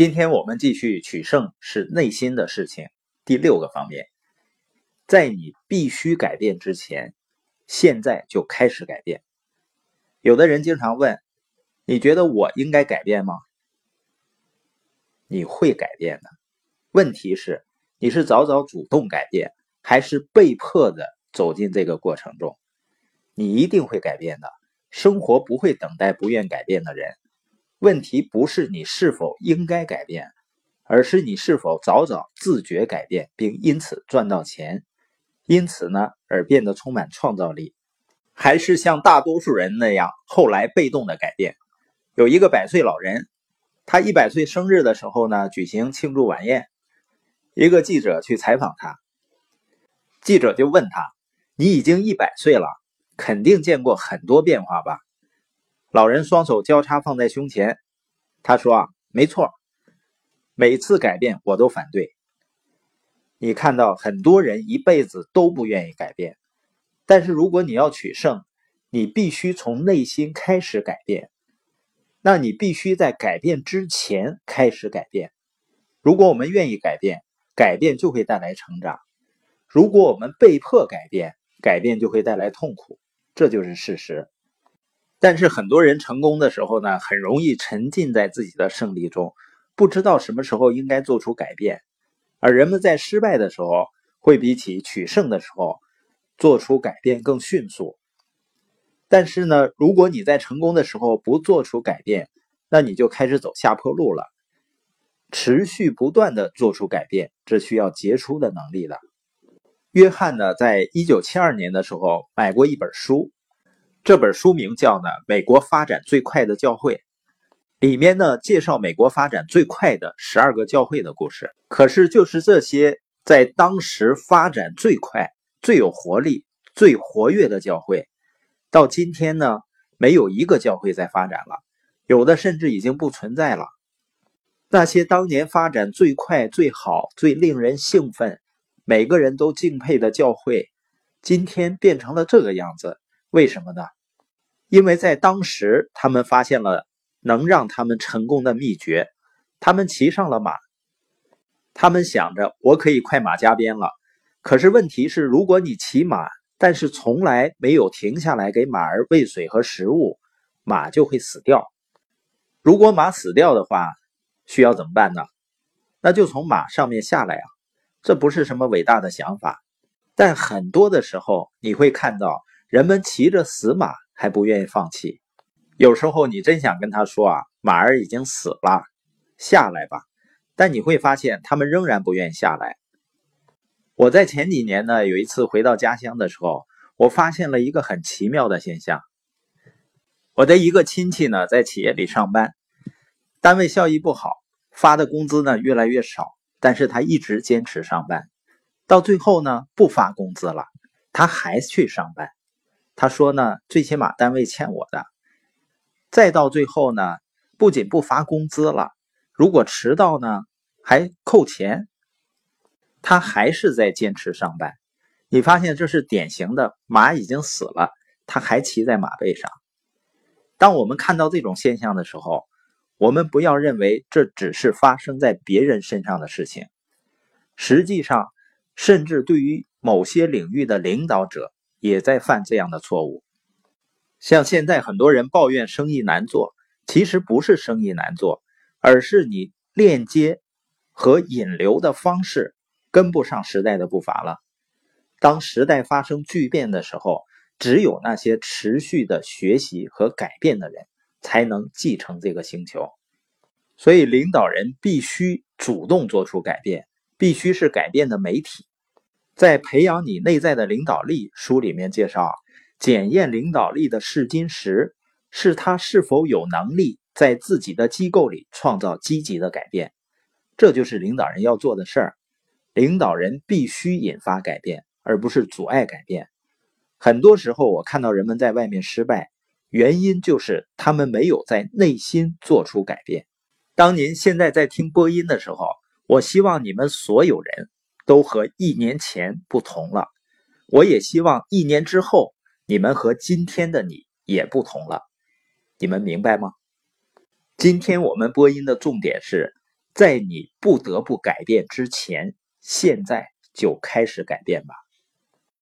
今天我们继续取胜是内心的事情。第六个方面，在你必须改变之前，现在就开始改变。有的人经常问：“你觉得我应该改变吗？”你会改变的。问题是，你是早早主动改变，还是被迫的走进这个过程中？你一定会改变的。生活不会等待不愿改变的人。问题不是你是否应该改变，而是你是否早早自觉改变，并因此赚到钱，因此呢而变得充满创造力，还是像大多数人那样后来被动的改变？有一个百岁老人，他一百岁生日的时候呢举行庆祝晚宴，一个记者去采访他，记者就问他：“你已经一百岁了，肯定见过很多变化吧？”老人双手交叉放在胸前，他说：“啊，没错，每次改变我都反对。你看到很多人一辈子都不愿意改变，但是如果你要取胜，你必须从内心开始改变。那你必须在改变之前开始改变。如果我们愿意改变，改变就会带来成长；如果我们被迫改变，改变就会带来痛苦。这就是事实。”但是很多人成功的时候呢，很容易沉浸在自己的胜利中，不知道什么时候应该做出改变；而人们在失败的时候，会比起取胜的时候做出改变更迅速。但是呢，如果你在成功的时候不做出改变，那你就开始走下坡路了。持续不断的做出改变，这需要杰出的能力的。约翰呢，在一九七二年的时候买过一本书。这本书名叫《呢美国发展最快的教会》，里面呢介绍美国发展最快的十二个教会的故事。可是，就是这些在当时发展最快、最有活力、最活跃的教会，到今天呢，没有一个教会在发展了，有的甚至已经不存在了。那些当年发展最快、最好、最令人兴奋、每个人都敬佩的教会，今天变成了这个样子。为什么呢？因为在当时，他们发现了能让他们成功的秘诀。他们骑上了马，他们想着我可以快马加鞭了。可是问题是，如果你骑马，但是从来没有停下来给马儿喂水和食物，马就会死掉。如果马死掉的话，需要怎么办呢？那就从马上面下来啊！这不是什么伟大的想法，但很多的时候你会看到。人们骑着死马还不愿意放弃，有时候你真想跟他说啊，马儿已经死了，下来吧。但你会发现他们仍然不愿意下来。我在前几年呢，有一次回到家乡的时候，我发现了一个很奇妙的现象。我的一个亲戚呢，在企业里上班，单位效益不好，发的工资呢越来越少，但是他一直坚持上班，到最后呢不发工资了，他还去上班。他说呢，最起码单位欠我的。再到最后呢，不仅不发工资了，如果迟到呢，还扣钱。他还是在坚持上班。你发现这是典型的马已经死了，他还骑在马背上。当我们看到这种现象的时候，我们不要认为这只是发生在别人身上的事情。实际上，甚至对于某些领域的领导者。也在犯这样的错误，像现在很多人抱怨生意难做，其实不是生意难做，而是你链接和引流的方式跟不上时代的步伐了。当时代发生巨变的时候，只有那些持续的学习和改变的人，才能继承这个星球。所以，领导人必须主动做出改变，必须是改变的媒体。在培养你内在的领导力书里面介绍，检验领导力的试金石是他是否有能力在自己的机构里创造积极的改变。这就是领导人要做的事儿。领导人必须引发改变，而不是阻碍改变。很多时候，我看到人们在外面失败，原因就是他们没有在内心做出改变。当您现在在听播音的时候，我希望你们所有人。都和一年前不同了，我也希望一年之后你们和今天的你也不同了，你们明白吗？今天我们播音的重点是在你不得不改变之前，现在就开始改变吧。